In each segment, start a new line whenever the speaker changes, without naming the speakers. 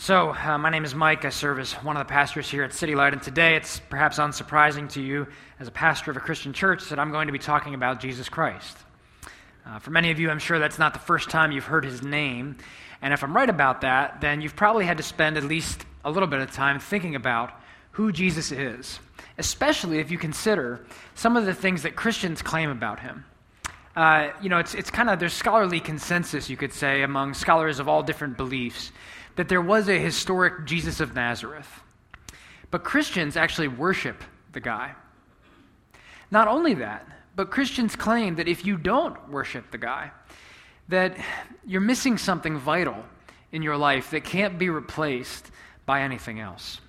So, uh, my name is Mike. I serve as one of the pastors here at Citylight, and today it's perhaps unsurprising to you, as a pastor of a Christian church, that I'm going to be talking about Jesus Christ. Uh, for many of you, I'm sure that's not the first time you've heard his name, and if I'm right about that, then you've probably had to spend at least a little bit of time thinking about who Jesus is, especially if you consider some of the things that Christians claim about him. Uh, you know, it's, it's kind of, there's scholarly consensus, you could say, among scholars of all different beliefs that there was a historic Jesus of Nazareth. But Christians actually worship the guy. Not only that, but Christians claim that if you don't worship the guy, that you're missing something vital in your life that can't be replaced by anything else.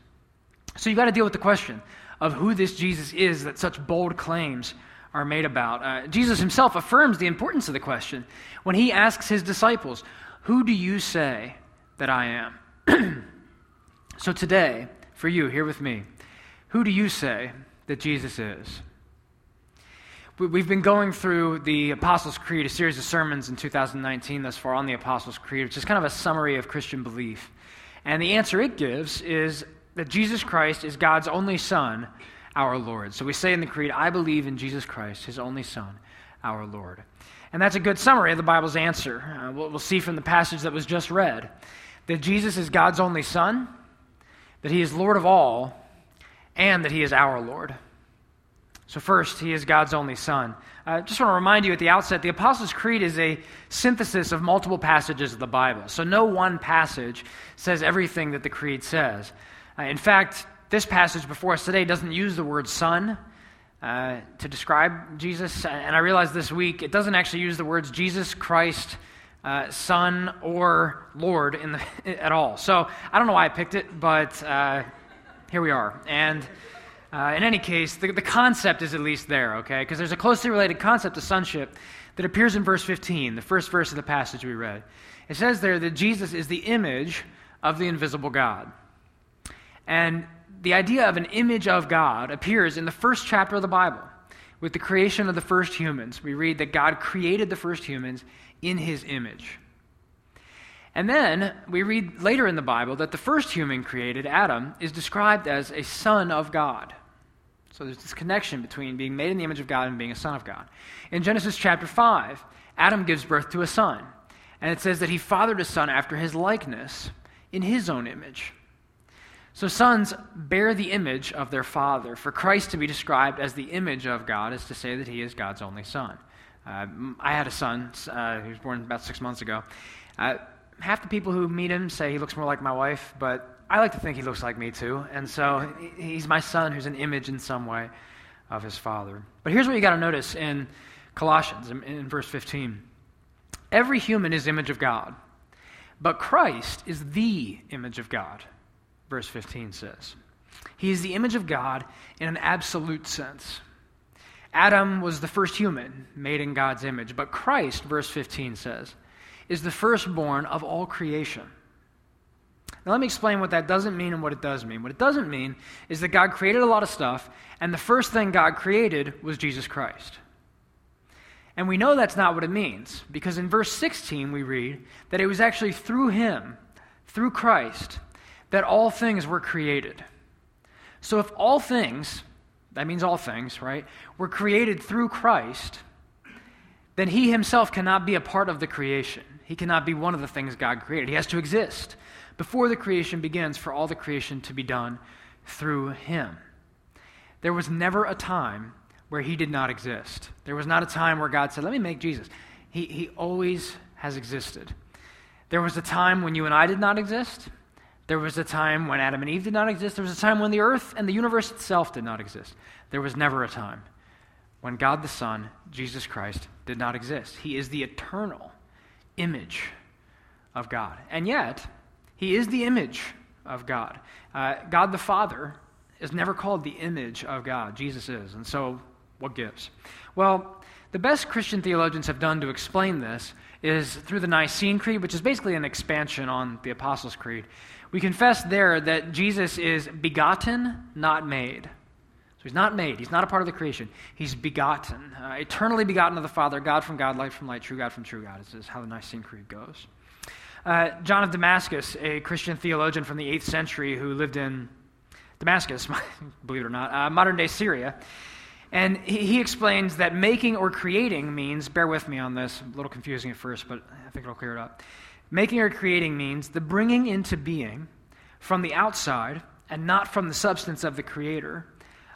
So you've got to deal with the question of who this Jesus is that such bold claims are made about. Uh, Jesus himself affirms the importance of the question when he asks his disciples, Who do you say that I am. so today, for you, here with me, who do you say that Jesus is? We've been going through the Apostles' Creed, a series of sermons in 2019 thus far on the Apostles' Creed, which is kind of a summary of Christian belief. And the answer it gives is that Jesus Christ is God's only Son, our Lord. So we say in the Creed, I believe in Jesus Christ, his only Son, our Lord. And that's a good summary of the Bible's answer. Uh, we'll, we'll see from the passage that was just read that Jesus is God's only Son, that He is Lord of all, and that He is our Lord. So, first, He is God's only Son. I just want to remind you at the outset the Apostles' Creed is a synthesis of multiple passages of the Bible. So, no one passage says everything that the Creed says. Uh, in fact, this passage before us today doesn't use the word Son. Uh, to describe Jesus, and I realized this week it doesn't actually use the words Jesus Christ, uh, Son or Lord in the, at all. So I don't know why I picked it, but uh, here we are. And uh, in any case, the, the concept is at least there, okay? Because there's a closely related concept to sonship that appears in verse 15, the first verse of the passage we read. It says there that Jesus is the image of the invisible God. And the idea of an image of God appears in the first chapter of the Bible with the creation of the first humans. We read that God created the first humans in his image. And then we read later in the Bible that the first human created, Adam, is described as a son of God. So there's this connection between being made in the image of God and being a son of God. In Genesis chapter 5, Adam gives birth to a son. And it says that he fathered a son after his likeness in his own image. So sons bear the image of their father. For Christ to be described as the image of God is to say that he is God's only son. Uh, I had a son. Uh, he was born about six months ago. Uh, half the people who meet him say he looks more like my wife, but I like to think he looks like me too. And so he's my son who's an image in some way of his father. But here's what you got to notice in Colossians, in, in verse 15. Every human is image of God, but Christ is the image of God, verse 15 says. He is the image of God in an absolute sense. Adam was the first human made in God's image, but Christ, verse 15 says, is the firstborn of all creation. Now, let me explain what that doesn't mean and what it does mean. What it doesn't mean is that God created a lot of stuff, and the first thing God created was Jesus Christ. And we know that's not what it means, because in verse 16 we read that it was actually through him, through Christ, that all things were created. So if all things that means all things, right, were created through Christ, then he himself cannot be a part of the creation. He cannot be one of the things God created. He has to exist before the creation begins for all the creation to be done through him. There was never a time where he did not exist. There was not a time where God said, Let me make Jesus. He, he always has existed. There was a time when you and I did not exist. There was a time when Adam and Eve did not exist. There was a time when the earth and the universe itself did not exist. There was never a time when God the Son, Jesus Christ, did not exist. He is the eternal image of God. And yet, he is the image of God. Uh, God the Father is never called the image of God. Jesus is. And so, what gives? Well, the best Christian theologians have done to explain this is through the Nicene Creed, which is basically an expansion on the Apostles' Creed. We confess there that Jesus is begotten, not made. So he's not made. He's not a part of the creation. He's begotten, uh, eternally begotten of the Father, God from God, light from light, true God from true God. This is how the Nicene Creed goes. Uh, John of Damascus, a Christian theologian from the 8th century who lived in Damascus, believe it or not, uh, modern day Syria. And he, he, explains that making or creating means, bear with me on this, a little confusing at first, but I think it'll clear it up. Making or creating means the bringing into being from the outside and not from the substance of the creator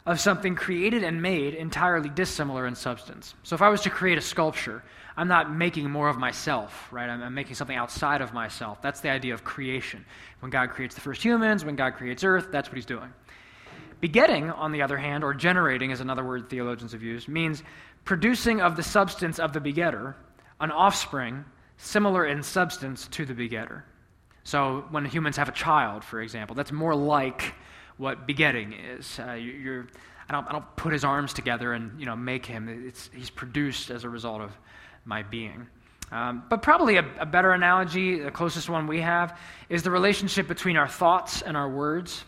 of something created and made entirely dissimilar in substance. So if I was to create a sculpture, I'm not making more of myself, right? I'm, I'm, making something outside of myself. That's the idea of creation. When God creates the first humans, when God creates earth, that's what he's doing. Begetting, on the other hand, or generating is another word theologians have used, means producing of the substance of the begetter an offspring similar in substance to the begetter. So when humans have a child, for example, that's more like what begetting is. Uh, you, I, don't, I don't put his arms together and you know, make him. It's, he's produced as a result of my being. Um, but probably a, a better analogy, the closest one we have, is the relationship between our thoughts and our words.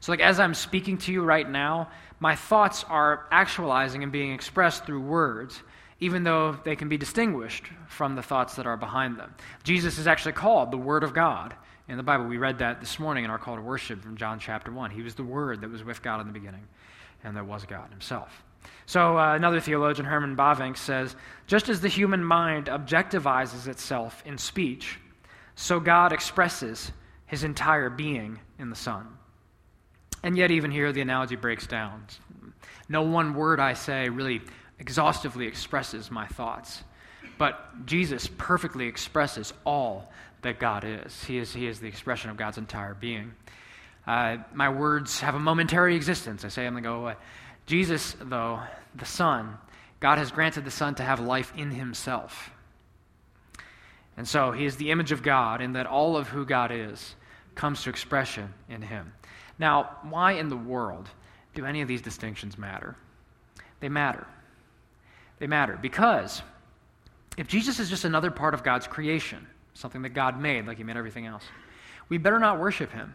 So, like as I'm speaking to you right now, my thoughts are actualizing and being expressed through words, even though they can be distinguished from the thoughts that are behind them. Jesus is actually called the Word of God in the Bible. We read that this morning in our call to worship from John chapter 1. He was the Word that was with God in the beginning, and there was God Himself. So, uh, another theologian, Herman Bavinck, says just as the human mind objectivizes itself in speech, so God expresses his entire being in the Son. And yet, even here, the analogy breaks down. No one word I say really exhaustively expresses my thoughts. But Jesus perfectly expresses all that God is. He is, he is the expression of God's entire being. Uh, my words have a momentary existence. I say them and they go away. Jesus, though, the Son, God has granted the Son to have life in himself. And so he is the image of God in that all of who God is comes to expression in him. Now, why in the world do any of these distinctions matter? They matter. They matter because if Jesus is just another part of God's creation, something that God made, like He made everything else, we better not worship Him.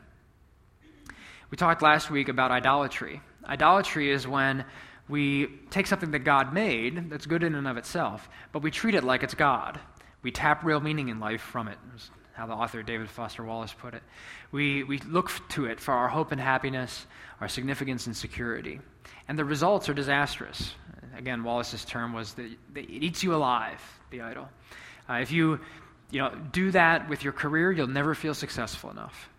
We talked last week about idolatry. Idolatry is when we take something that God made that's good in and of itself, but we treat it like it's God. We tap real meaning in life from it how the author David Foster Wallace put it. We, we look to it for our hope and happiness, our significance and security. And the results are disastrous. Again, Wallace's term was that it eats you alive, the idol. Uh, if you, you know, do that with your career, you'll never feel successful enough.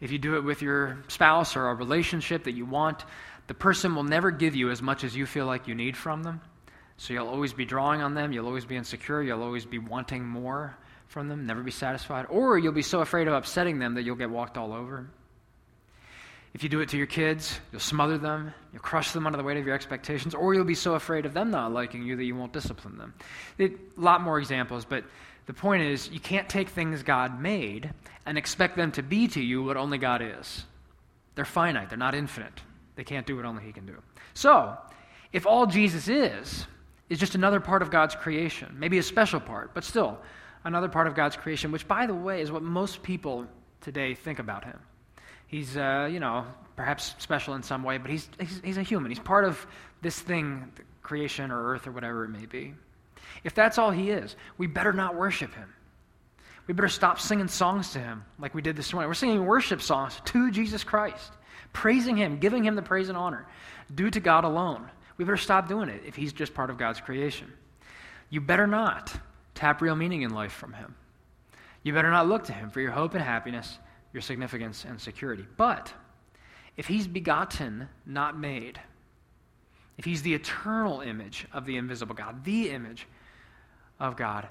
If you do it with your spouse or a relationship that you want, the person will never give you as much as you feel like you need from them. So you'll always be drawing on them, you'll always be insecure, you'll always be wanting more from them, never be satisfied, or you'll be so afraid of upsetting them that you'll get walked all over. If you do it to your kids, you'll smother them, you'll crush them under the weight of your expectations, or you'll be so afraid of them not liking you that you won't discipline them. a lot more examples, but the point is you can't take things God made and expect them to be to you what only God is. They're finite, they're not infinite. They can't do what only He can do. So, if all Jesus is, is just another part of God's creation, maybe a special part, but still, another part of God's creation, which, by the way, is what most people today think about him. He's, uh, you know, perhaps special in some way, but he's, he's, he's a human. He's part of this thing, creation or earth or whatever it may be. If that's all he is, we better not worship him. We better stop singing songs to him like we did this morning. We're singing worship songs to Jesus Christ, praising him, giving him the praise and honor due to God alone. We better stop doing it if he's just part of God's creation. You better not Tap real meaning in life from Him. You better not look to Him for your hope and happiness, your significance and security. But if He's begotten, not made, if He's the eternal image of the invisible God, the image of God,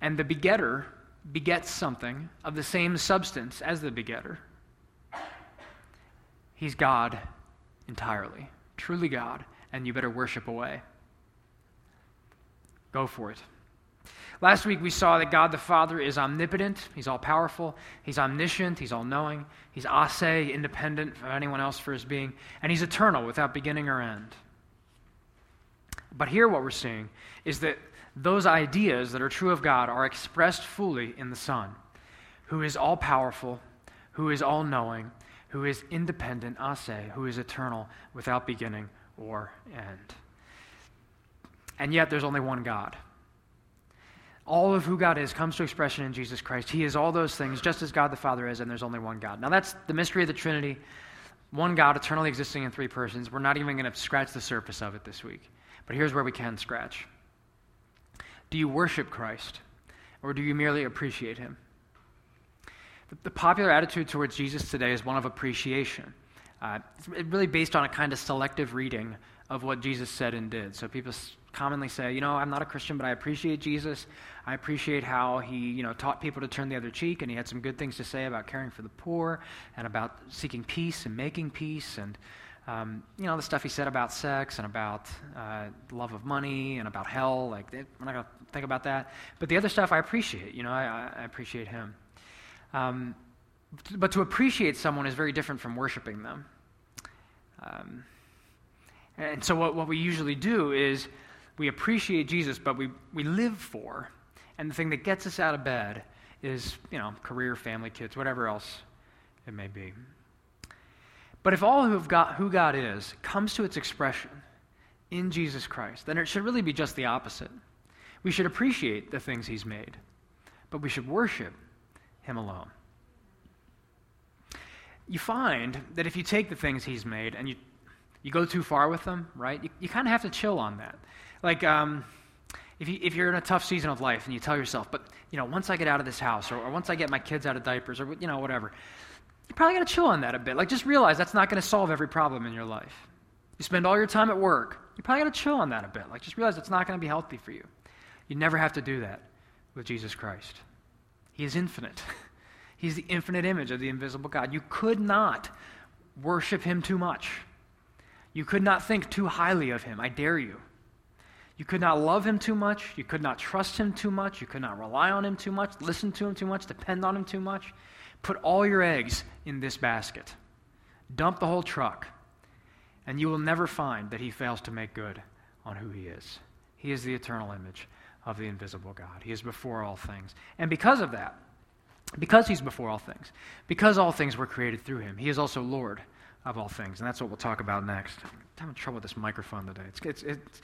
and the begetter begets something of the same substance as the begetter, He's God entirely, truly God, and you better worship away. Go for it. Last week we saw that God the Father is omnipotent, He's all powerful, He's omniscient, He's all knowing, He's ase, independent of anyone else for His being, and He's eternal without beginning or end. But here what we're seeing is that those ideas that are true of God are expressed fully in the Son, who is all powerful, who is all knowing, who is independent, ase, who is eternal without beginning or end. And yet there's only one God. All of who God is comes to expression in Jesus Christ. He is all those things, just as God the Father is, and there's only one God. Now, that's the mystery of the Trinity one God eternally existing in three persons. We're not even going to scratch the surface of it this week. But here's where we can scratch Do you worship Christ, or do you merely appreciate him? The popular attitude towards Jesus today is one of appreciation. Uh, it's really based on a kind of selective reading of what Jesus said and did. So people commonly say, you know, I'm not a Christian, but I appreciate Jesus. I appreciate how he, you know, taught people to turn the other cheek, and he had some good things to say about caring for the poor and about seeking peace and making peace, and um, you know, the stuff he said about sex and about uh, love of money and about hell. Like, we're not going to think about that. But the other stuff I appreciate. You know, I, I appreciate him. Um, but to appreciate someone is very different from worshiping them. Um, and so, what, what we usually do is we appreciate Jesus, but we, we live for, and the thing that gets us out of bed is, you know, career, family, kids, whatever else it may be. But if all who got who God is comes to its expression in Jesus Christ, then it should really be just the opposite. We should appreciate the things He's made, but we should worship Him alone. You find that if you take the things He's made and you, you go too far with them, right, you, you kind of have to chill on that. Like, um, if, you, if you're in a tough season of life and you tell yourself, but, you know, once I get out of this house or, or once I get my kids out of diapers or, you know, whatever, you probably got to chill on that a bit. Like, just realize that's not going to solve every problem in your life. You spend all your time at work, you probably got to chill on that a bit. Like, just realize it's not going to be healthy for you. You never have to do that with Jesus Christ. He is infinite. He's the infinite image of the invisible God. You could not worship him too much. You could not think too highly of him. I dare you. You could not love him too much. You could not trust him too much. You could not rely on him too much, listen to him too much, depend on him too much. Put all your eggs in this basket. Dump the whole truck, and you will never find that he fails to make good on who he is. He is the eternal image of the invisible God. He is before all things. And because of that, because he's before all things, because all things were created through him, he is also Lord of all things. And that's what we'll talk about next. I'm having trouble with this microphone today. It's, it's, it's,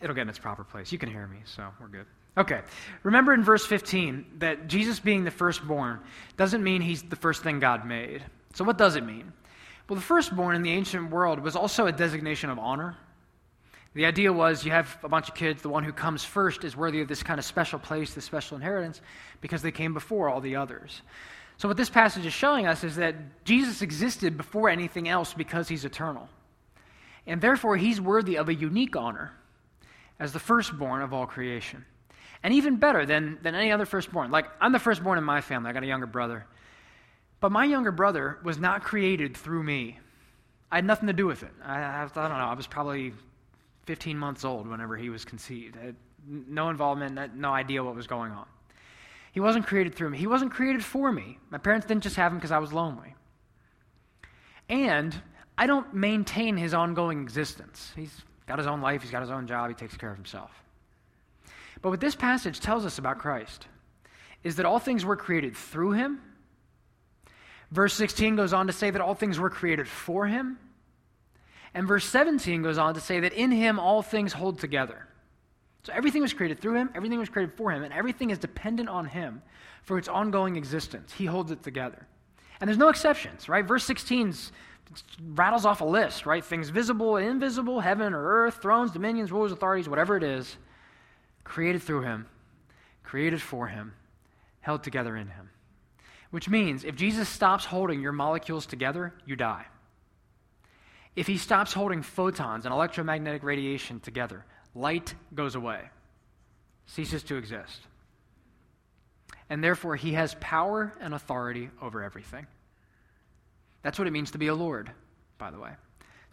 it'll get in its proper place. You can hear me, so we're good. Okay. Remember in verse 15 that Jesus being the firstborn doesn't mean he's the first thing God made. So, what does it mean? Well, the firstborn in the ancient world was also a designation of honor. The idea was you have a bunch of kids, the one who comes first is worthy of this kind of special place, this special inheritance, because they came before all the others. So, what this passage is showing us is that Jesus existed before anything else because he's eternal. And therefore, he's worthy of a unique honor as the firstborn of all creation. And even better than, than any other firstborn. Like, I'm the firstborn in my family, I got a younger brother. But my younger brother was not created through me. I had nothing to do with it. I, I, I don't know, I was probably 15 months old whenever he was conceived. no involvement, no idea what was going on. He wasn't created through me. He wasn't created for me. My parents didn't just have him because I was lonely. And I don't maintain his ongoing existence. He's got his own life, he's got his own job, he takes care of himself. But what this passage tells us about Christ is that all things were created through him. Verse 16 goes on to say that all things were created for him. And verse 17 goes on to say that in him all things hold together. So everything was created through him, everything was created for him, and everything is dependent on him for its ongoing existence. He holds it together. And there's no exceptions, right? Verse 16 rattles off a list, right? Things visible and invisible, heaven or earth, thrones, dominions, rulers, authorities, whatever it is, created through him, created for him, held together in him. Which means if Jesus stops holding your molecules together, you die. If he stops holding photons and electromagnetic radiation together, light goes away, ceases to exist. And therefore, he has power and authority over everything. That's what it means to be a Lord, by the way.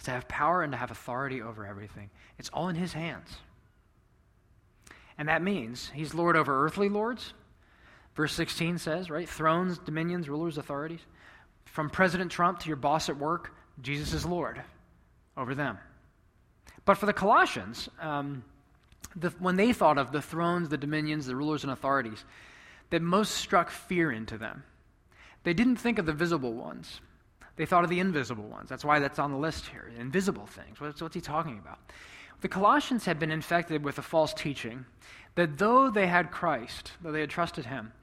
To have power and to have authority over everything. It's all in his hands. And that means he's Lord over earthly lords. Verse 16 says, right? Thrones, dominions, rulers, authorities. From President Trump to your boss at work, Jesus is Lord over them. But for the Colossians, um, the, when they thought of the thrones, the dominions, the rulers, and authorities, that most struck fear into them, they didn't think of the visible ones. They thought of the invisible ones. That's why that's on the list here invisible things. What's, what's he talking about? The Colossians had been infected with a false teaching that though they had Christ, though they had trusted him,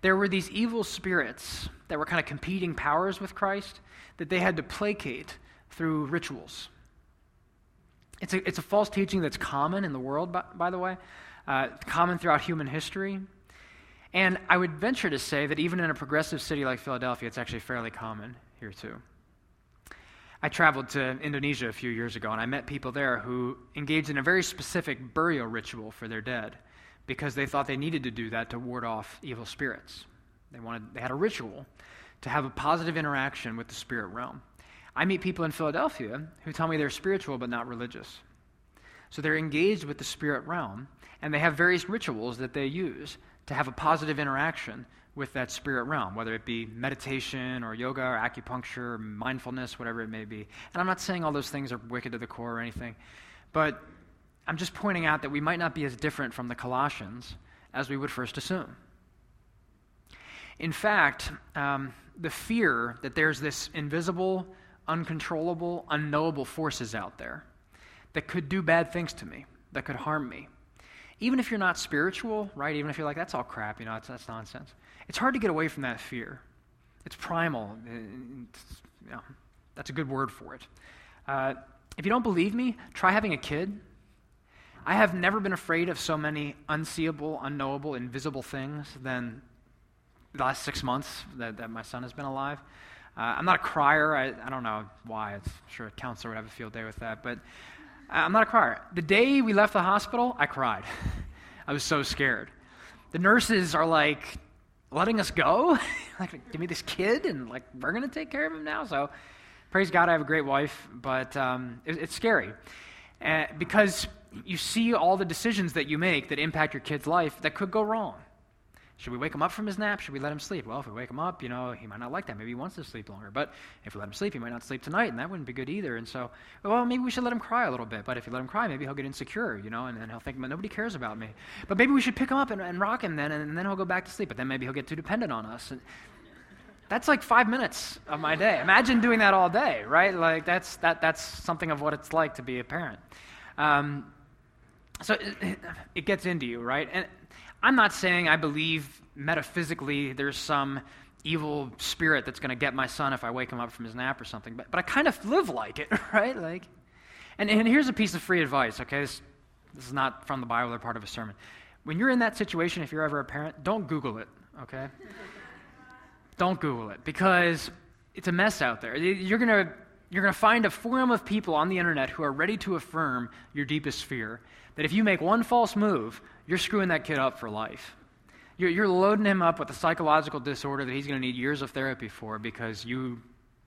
there were these evil spirits that were kind of competing powers with Christ that they had to placate through rituals. It's a, it's a false teaching that's common in the world, by, by the way, uh, common throughout human history. And I would venture to say that even in a progressive city like Philadelphia, it's actually fairly common here too. I traveled to Indonesia a few years ago, and I met people there who engaged in a very specific burial ritual for their dead because they thought they needed to do that to ward off evil spirits. They, wanted, they had a ritual to have a positive interaction with the spirit realm. I meet people in Philadelphia who tell me they're spiritual but not religious. So they're engaged with the spirit realm, and they have various rituals that they use to have a positive interaction with that spirit realm, whether it be meditation or yoga or acupuncture, or mindfulness, whatever it may be. And I'm not saying all those things are wicked to the core or anything, but I'm just pointing out that we might not be as different from the Colossians as we would first assume. In fact, um, the fear that there's this invisible, uncontrollable, unknowable forces out there that could do bad things to me, that could harm me. Even if you're not spiritual, right? Even if you're like, that's all crap, you know, that's, that's nonsense. It's hard to get away from that fear. It's primal. It's, you know, that's a good word for it. Uh, if you don't believe me, try having a kid. I have never been afraid of so many unseeable, unknowable, invisible things than the last six months that, that my son has been alive. Uh, I'm not a crier. I, I don't know why. I'm sure a counselor would have a field day with that. But I'm not a crier. The day we left the hospital, I cried. I was so scared. The nurses are like, letting us go. like, give me this kid, and like we're going to take care of him now. So, praise God, I have a great wife, but um, it, it's scary uh, because you see all the decisions that you make that impact your kid's life that could go wrong. Should we wake him up from his nap? Should we let him sleep? Well, if we wake him up, you know, he might not like that. Maybe he wants to sleep longer. But if we let him sleep, he might not sleep tonight, and that wouldn't be good either. And so, well, maybe we should let him cry a little bit. But if you let him cry, maybe he'll get insecure, you know, and, then he'll think, nobody cares about me. But maybe we should pick him up and, and rock him then, and, and then he'll go back to sleep. But then maybe he'll get too dependent on us. And that's like five minutes of my day. Imagine doing that all day, right? Like that's that that's something of what it's like to be a parent. Um, so it, it gets into you, right? And I'm not saying I believe metaphysically there's some evil spirit that's going to get my son if I wake him up from his nap or something, but, but I kind of live like it, right? Like, and, and here's a piece of free advice, okay? This, this is not from the Bible or part of a sermon. When you're in that situation, if you're ever a parent, don't Google it, okay? don't Google it because it's a mess out there. You're going to you're going to find a forum of people on the internet who are ready to affirm your deepest fear that if you make one false move, you're screwing that kid up for life. You're, you're loading him up with a psychological disorder that he's going to need years of therapy for because you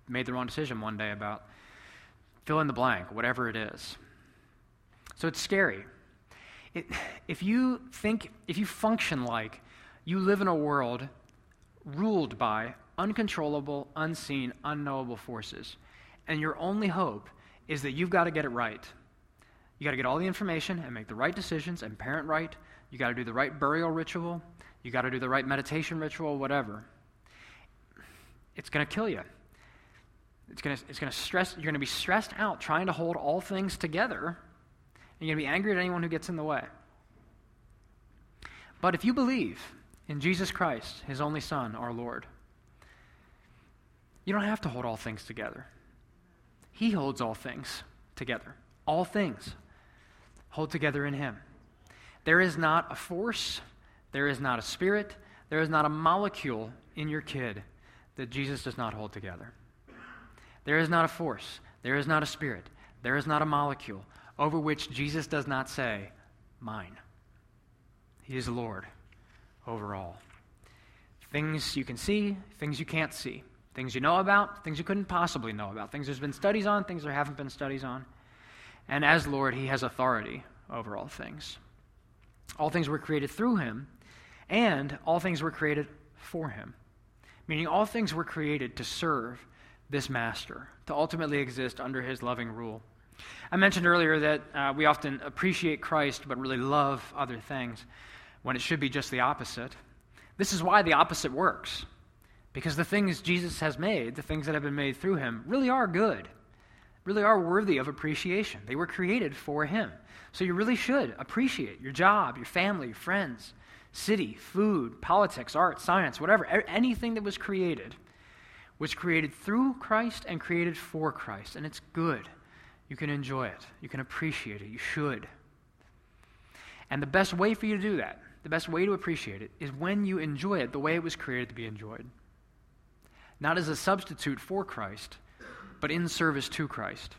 made the wrong decision one day about fill in the blank, whatever it is. So it's scary. It, if you think, if you function like you live in a world ruled by uncontrollable, unseen, unknowable forces, and your only hope is that you've got to get it right. You got to get all the information and make the right decisions and parent right. You got to do the right burial ritual. You got to do the right meditation ritual, whatever. It's going to kill you. It's going to, it's going to stress, you're going to be stressed out trying to hold all things together. And you're going to be angry at anyone who gets in the way. But if you believe in Jesus Christ, his only Son, our Lord, you don't have to hold all things together. He holds all things together. All things hold together in him. There is not a force there is not a spirit, there is not a molecule in your kid that Jesus does not hold together. There is not a force, there is not a spirit, there is not a molecule over which Jesus does not say, Mine. He is Lord over all. Things you can see, things you can't see, things you know about, things you couldn't possibly know about, things there's been studies on, things there haven't been studies on. And as Lord, He has authority over all things. All things were created through Him, and all things were created for him. Meaning, all things were created to serve this master, to ultimately exist under his loving rule. I mentioned earlier that uh, we often appreciate Christ but really love other things when it should be just the opposite. This is why the opposite works. Because the things Jesus has made, the things that have been made through him, really are good. Really are worthy of appreciation. They were created for Him. So you really should appreciate your job, your family, your friends, city, food, politics, art, science, whatever. Anything that was created was created through Christ and created for Christ. And it's good. You can enjoy it, you can appreciate it. You should. And the best way for you to do that, the best way to appreciate it, is when you enjoy it the way it was created to be enjoyed. Not as a substitute for Christ, but in service to Christ.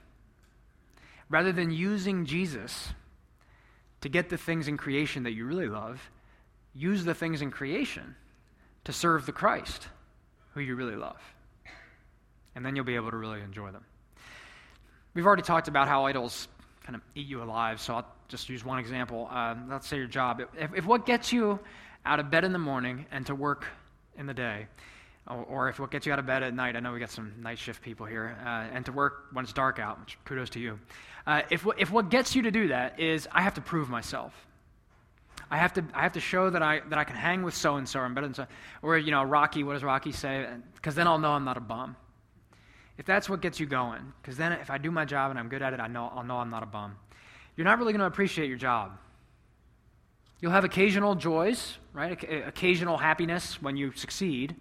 Rather than using Jesus to get the things in creation that you really love, use the things in creation to serve the Christ who you really love. And then you'll be able to really enjoy them. We've already talked about how idols kind of eat you alive, so I'll just use one example. Uh, let's say your job. If, if what gets you out of bed in the morning and to work in the day, or, if what gets you out of bed at night, I know we got some night shift people here, uh, and to work when it's dark out, which kudos to you. Uh, if, if what gets you to do that is I have to prove myself. I have to, I have to show that I, that I can hang with so and so, I'm better than so. Or, you know, Rocky, what does Rocky say? Because then I'll know I'm not a bum. If that's what gets you going, because then if I do my job and I'm good at it, I know, I'll know I'm not a bum. You're not really going to appreciate your job. You'll have occasional joys, right? Occasional happiness when you succeed,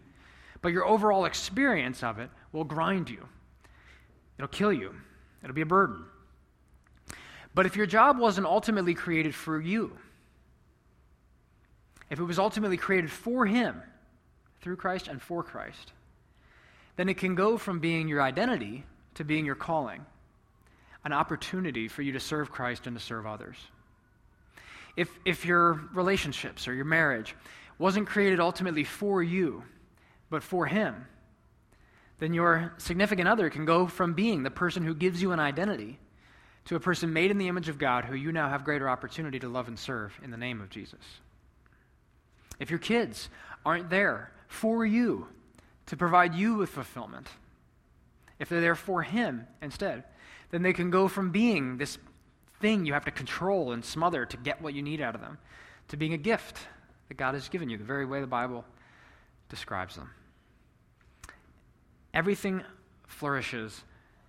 but your overall experience of it will grind you. It'll kill you. It'll be a burden. But if your job wasn't ultimately created for you, if it was ultimately created for Him, through Christ and for Christ, then it can go from being your identity to being your calling, an opportunity for you to serve Christ and to serve others. If, if your relationships or your marriage wasn't created ultimately for you, but for Him, then your significant other can go from being the person who gives you an identity to a person made in the image of God who you now have greater opportunity to love and serve in the name of Jesus. If your kids aren't there for you, to provide you with fulfillment, if they're there for Him instead, then they can go from being this thing you have to control and smother to get what you need out of them to being a gift that God has given you, the very way the Bible describes them. Everything flourishes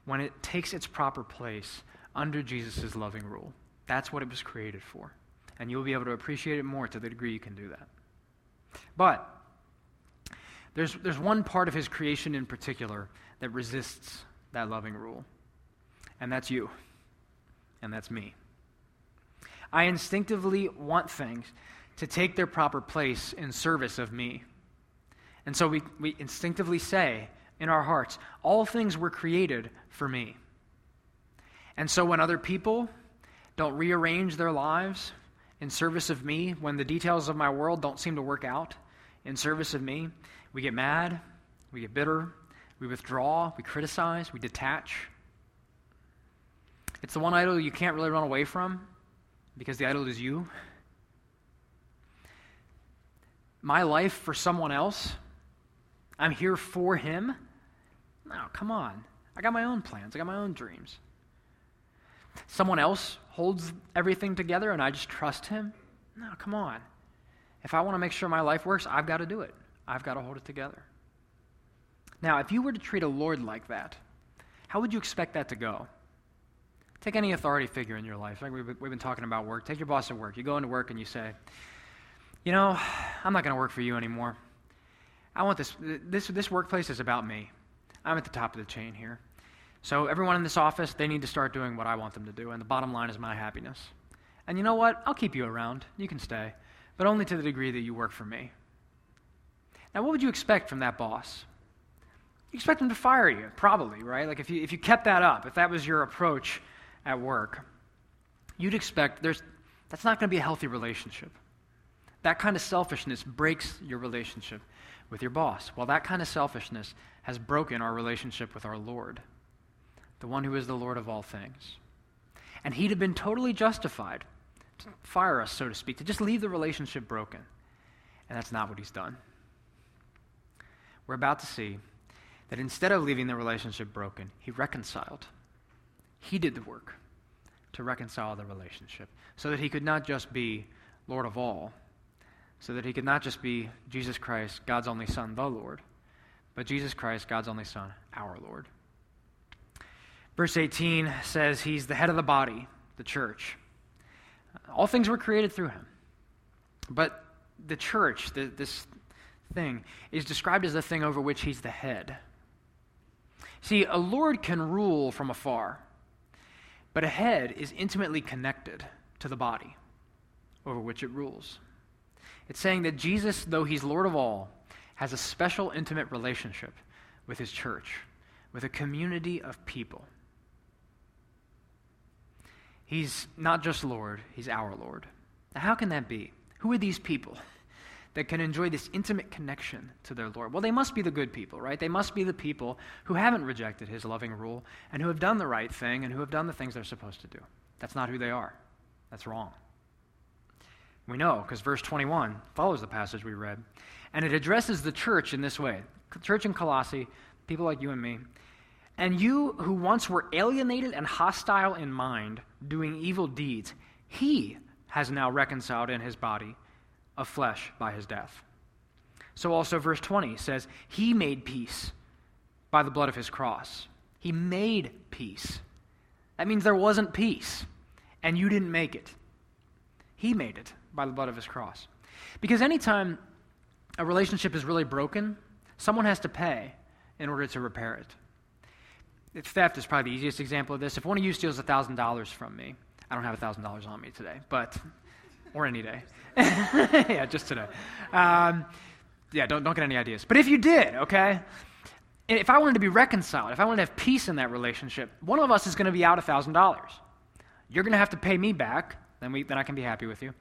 when it takes its proper place under Jesus' loving rule. That's what it was created for. And you'll be able to appreciate it more to the degree you can do that. But there's, there's one part of his creation in particular that resists that loving rule, and that's you, and that's me. I instinctively want things to take their proper place in service of me. And so we, we instinctively say in our hearts, all things were created for me. And so when other people don't rearrange their lives in service of me, when the details of my world don't seem to work out in service of me, we get mad, we get bitter, we withdraw, we criticize, we detach. It's the one idol you can't really run away from because the idol is you. My life for someone else, I'm here for him. No, come on. I got my own plans, I got my own dreams. Someone else holds everything together and I just trust him. No, come on. If I want to make sure my life works, I've got to do it. I've got to hold it together. Now, if you were to treat a Lord like that, how would you expect that to go? Take any authority figure in your life. Like we've, been talking about work. Take your boss at work. You go into work and you say, You know, I'm not going to work for you anymore. I want this, this, this workplace is about me. I'm at the top of the chain here. So everyone in this office, they need to start doing what I want them to do. And the bottom line is my happiness. And you know what? I'll keep you around. You can stay. But only to the degree that you work for me. Now, what would you expect from that boss? You expect him to fire you, probably, right? Like if you, if you kept that up, if that was your approach at work, you'd expect there's, that's not going to be a healthy relationship. That kind of selfishness breaks your relationship with your boss. Well, that kind of selfishness has broken our relationship with our Lord, the one who is the Lord of all things. And he'd have been totally justified to fire us, so to speak, to just leave the relationship broken. And that's not what he's done we're about to see that instead of leaving the relationship broken, he reconciled. He did the work to reconcile the relationship so that he could not just be Lord of all, so that he could not just be Jesus Christ, God's only Son, the Lord, but Jesus Christ, God's only Son, our Lord. Verse 18 says he's the head of the body, the church. All things were created through him. But the church, the, this thing, is described as the thing over which he's the head. See, a lord can rule from afar, but a head is intimately connected to the body over which it rules. It's saying that Jesus, though he's Lord of all, has a special intimate relationship with his church, with a community of people. He's not just Lord, he's our Lord. Now, how can that be? Who are these people that can enjoy this intimate connection to their Lord? Well, they must be the good people, right? They must be the people who haven't rejected his loving rule and who have done the right thing and who have done the things they're supposed to do. That's not who they are. That's wrong. We know because verse 21 follows the passage we read, and it addresses the church in this way church in Colossae, people like you and me. And you who once were alienated and hostile in mind, doing evil deeds, he has now reconciled in his body of flesh by his death. So also, verse 20 says, He made peace by the blood of his cross. He made peace. That means there wasn't peace, and you didn't make it. He made it by the blood of his cross. Because anytime a relationship is really broken, someone has to pay in order to repair it. If Theft is probably the easiest example of this. If one of you steals $1,000 from me, I don't have $1,000 on me today, but, or any day. yeah, just today. Um, yeah, don't, don't get any ideas. But if you did, okay, if I wanted to be reconciled, if I wanted to have peace in that relationship, one of us is going to be out $1,000. You're going to have to pay me back, then, we, then I can be happy with you.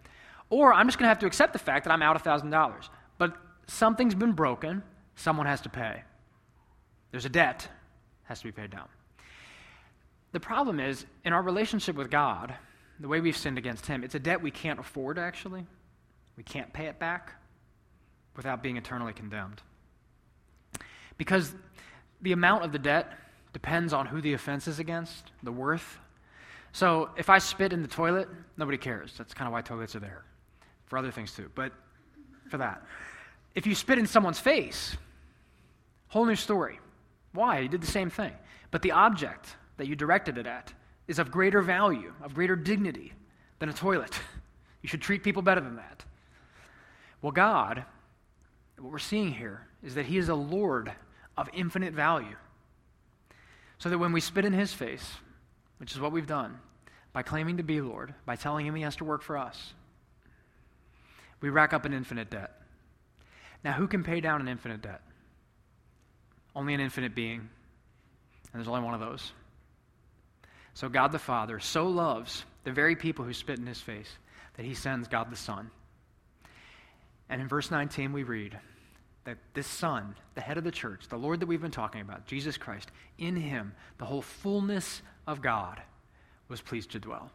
Or I'm just going to have to accept the fact that I'm out $1,000. But something's been broken, someone has to pay. There's a debt, has to be paid down. The problem is, in our relationship with God, the way we've sinned against Him, it's a debt we can't afford, actually. We can't pay it back without being eternally condemned. Because the amount of the debt depends on who the offense is against, the worth. So if I spit in the toilet, nobody cares. That's kind of why toilets are there. For other things too, but for that. If you spit in someone's face, whole new story. Why? You did the same thing. But the object, that you directed it at is of greater value, of greater dignity than a toilet. You should treat people better than that. Well, God, what we're seeing here is that He is a Lord of infinite value. So that when we spit in His face, which is what we've done, by claiming to be Lord, by telling Him He has to work for us, we rack up an infinite debt. Now, who can pay down an infinite debt? Only an infinite being. And there's only one of those. So God the Father so loves the very people who spit in his face that he sends God the Son. And in verse 19, we read that this Son, the head of the church, the Lord that we've been talking about, Jesus Christ, in him, the whole fullness of God was pleased to dwell.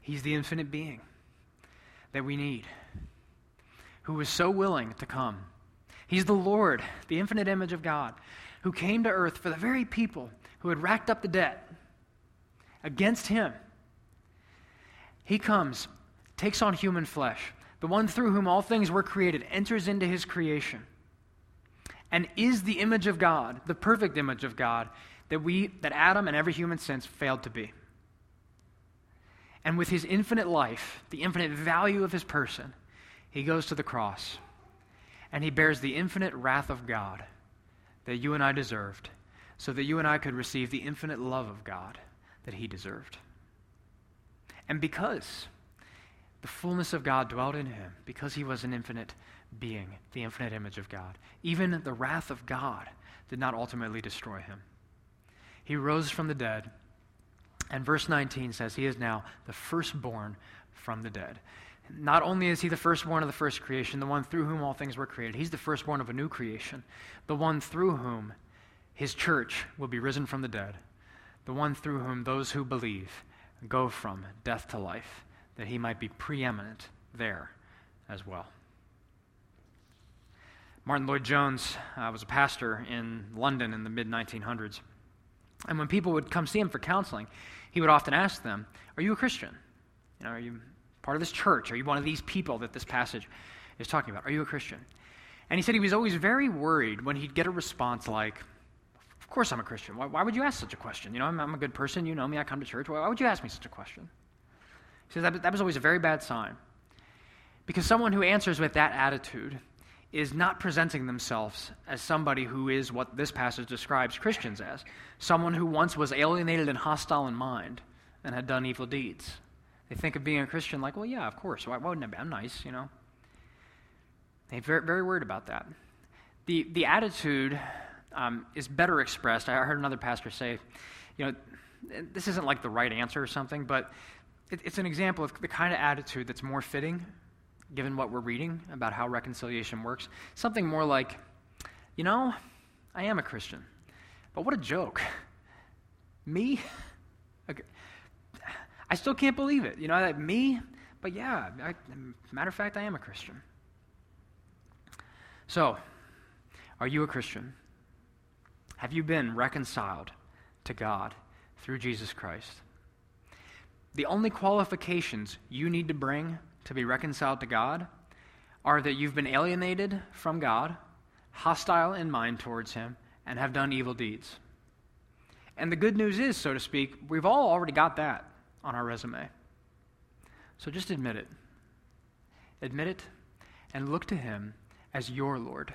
He's the infinite being that we need, who was so willing to come. He's the Lord, the infinite image of God, who came to earth for the very people who had racked up the debt against him. He comes, takes on human flesh, the one through whom all things were created, enters into his creation, and is the image of God, the perfect image of God that we that Adam and every human since failed to be. And with his infinite life, the infinite value of his person, he goes to the cross and he bears the infinite wrath of God that you and I deserved, so that you and I could receive the infinite love of God that he deserved. And because the fullness of God dwelt in him, because he was an infinite being, the infinite image of God, even the wrath of God did not ultimately destroy him. He rose from the dead, and verse 19 says he is now the firstborn from the dead. Not only is he the firstborn of the first creation, the one through whom all things were created, he's the firstborn of a new creation, the one through whom his church will be risen from the dead the one through whom those who believe go from death to life, that he might be preeminent there as well. Martyn Lloyd-Jones uh, was a pastor in London in the mid 1900s. And when people would come see him for counseling, he would often ask them, Are you a Christian? You know, are you part of this church? Are you one of these people that this passage is talking about? Are you a Christian? And he said he was always very worried when he'd get a response like, Of course I'm a Christian. Why, why would you ask such a question? You know, I'm, I'm, a good person. You know me. I come to church. Why, why would you ask me such a question? He says that, that was always a very bad sign. Because someone who answers with that attitude is not presenting themselves as somebody who is what this passage describes Christians as someone who once was alienated and hostile in mind and had done evil deeds. They think of being a Christian like, well, yeah, of course. Why, why wouldn't I be? I'm nice, you know. They're very, very worried about that. The, the attitude um, is better expressed. I heard another pastor say, you know, this isn't like the right answer or something, but it, it's an example of the kind of attitude that's more fitting given what we're reading about how reconciliation works. Something more like, you know, I am a Christian, but what a joke. Me? Okay. I still can't believe it. You know, that me? But yeah, I, matter of fact, I am a Christian. So, are you a Christian? Have you been reconciled to God through Jesus Christ? The only qualifications you need to bring to be reconciled to God are that you've been alienated from God, hostile in mind towards Him, and have done evil deeds. And the good news is, so to speak, we've all already got that on our resume. So just admit it. Admit it and look to Him as your Lord,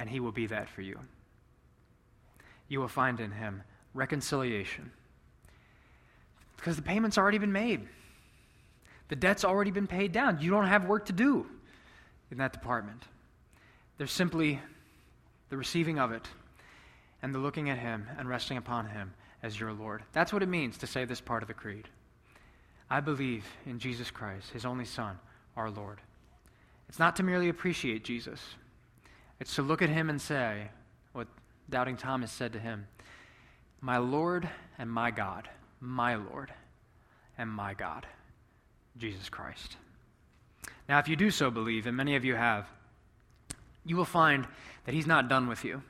and He will be that for you. You will find in Him reconciliation because the payment's already been made. The debt's already been paid down. You don't have work to do in that department. There's simply the receiving of it and the looking at Him and resting upon Him as your Lord. That's what it means to say this part of the Creed. I believe in Jesus Christ, His only Son, our Lord. It's not to merely appreciate Jesus, it's to look at Him and say what doubting Thomas said to Him My Lord and my God, my Lord and my God, Jesus Christ. Now, if you do so believe, and many of you have, you will find that He's not done with you.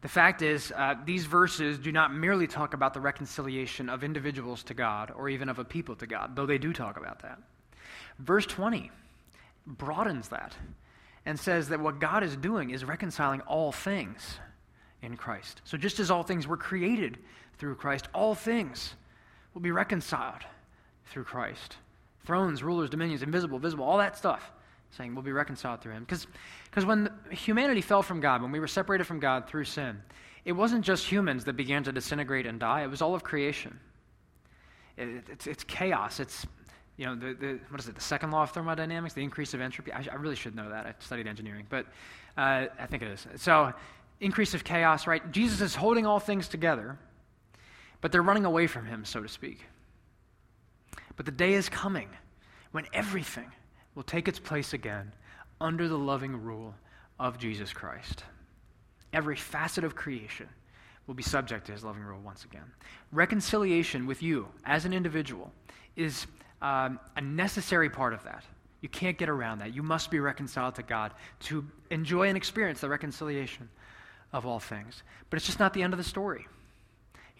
The fact is, uh, these verses do not merely talk about the reconciliation of individuals to God or even of a people to God, though they do talk about that. Verse 20 broadens that and says that what God is doing is reconciling all things in Christ. So just as all things were created through Christ, all things will be reconciled through Christ. Thrones, rulers, dominions, invisible, visible, all that stuff saying we'll be reconciled through him. Because when humanity fell from God, when we were separated from God through sin, it wasn't just humans that began to disintegrate and die, it was all of creation. It, it's, it's chaos. It's, you know, the, the, what is it, the second law of thermodynamics, the increase of entropy? I, I really should know that. I studied engineering, but uh, I think it is. So, increase of chaos, right? Jesus is holding all things together, but they're running away from him, so to speak. But the day is coming when everything, will take its place again under the loving rule of Jesus Christ. Every facet of creation will be subject to his loving rule once again. Reconciliation with you as an individual is um, a necessary part of that. You can't get around that. You must be reconciled to God to enjoy and experience the reconciliation of all things. But it's just not the end of the story.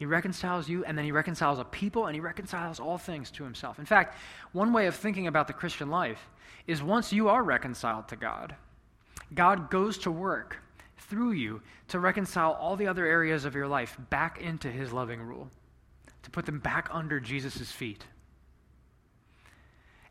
He reconciles you, and then he reconciles a people, and he reconciles all things to himself. In fact, one way of thinking about the Christian life is once you are reconciled to God, God goes to work through you to reconcile all the other areas of your life back into his loving rule, to put them back under Jesus' feet.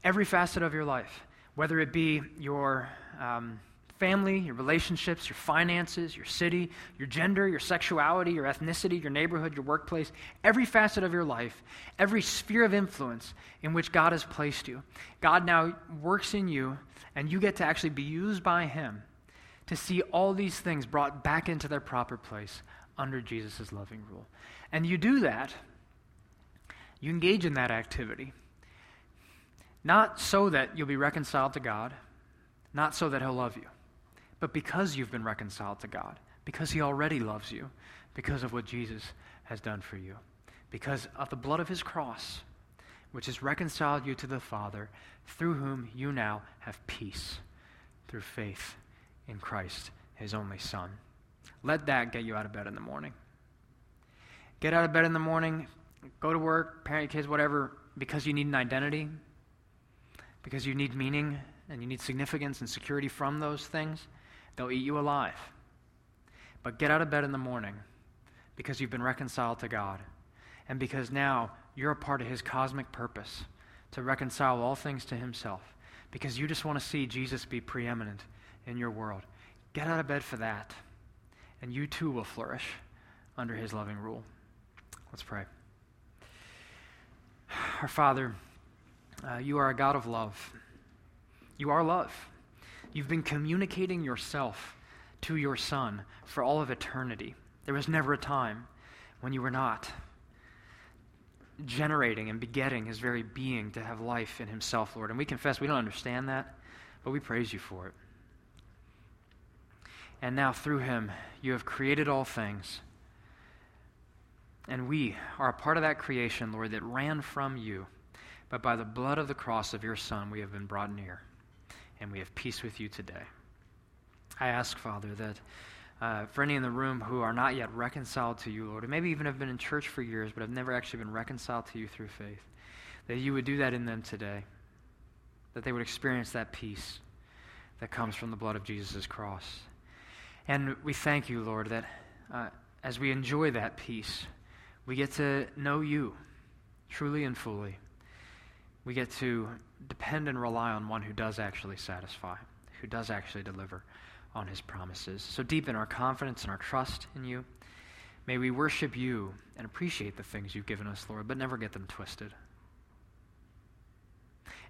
Every facet of your life, whether it be your. Um, family, your relationships, your finances, your city, your gender, your sexuality, your ethnicity, your neighborhood, your workplace, every facet of your life, every sphere of influence in which God has placed you. God now works in you, and you get to actually be used by Him to see all these things brought back into their proper place under Jesus' loving rule. And you do that, you engage in that activity, not so that you'll be reconciled to God, not so that He'll love you but because you've been reconciled to God, because He already loves you, because of what Jesus has done for you, because of the blood of His cross, which has reconciled you to the Father, through whom you now have peace through faith in Christ, His only Son. Let that get you out of bed in the morning. Get out of bed in the morning, go to work, parent your kids, whatever, because you need an identity, because you need meaning and you need significance and security from those things. They'll eat you alive. But get out of bed in the morning because you've been reconciled to God and because now you're a part of His cosmic purpose to reconcile all things to Himself because you just want to see Jesus be preeminent in your world. Get out of bed for that, and you too will flourish under His loving rule. Let's pray. Our Father, uh, you are a God of love. You are love. You've been communicating yourself to your Son for all of eternity. There was never a time when you were not generating and begetting his very being to have life in himself, Lord. And we confess we don't understand that, but we praise you for it. And now through him, you have created all things. And we are a part of that creation, Lord, that ran from you. But by the blood of the cross of your Son, we have been brought near. And we have peace with you today. I ask, Father, that uh, for any in the room who are not yet reconciled to you, Lord, and maybe even have been in church for years but have never actually been reconciled to you through faith, that you would do that in them today, that they would experience that peace that comes from the blood of Jesus' cross. And we thank you, Lord, that uh, as we enjoy that peace, we get to know you truly and fully. We get to depend and rely on one who does actually satisfy, who does actually deliver on his promises. So deepen our confidence and our trust in you. May we worship you and appreciate the things you've given us, Lord, but never get them twisted.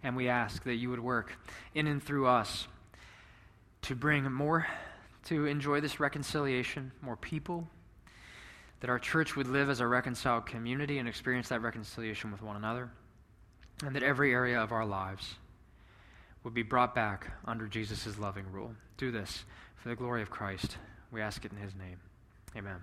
And we ask that you would work in and through us to bring more, to enjoy this reconciliation, more people, that our church would live as a reconciled community and experience that reconciliation with one another, and that every area of our lives would be brought back under Jesus' loving rule. Do this for the glory of Christ. We ask it in his name. Amen.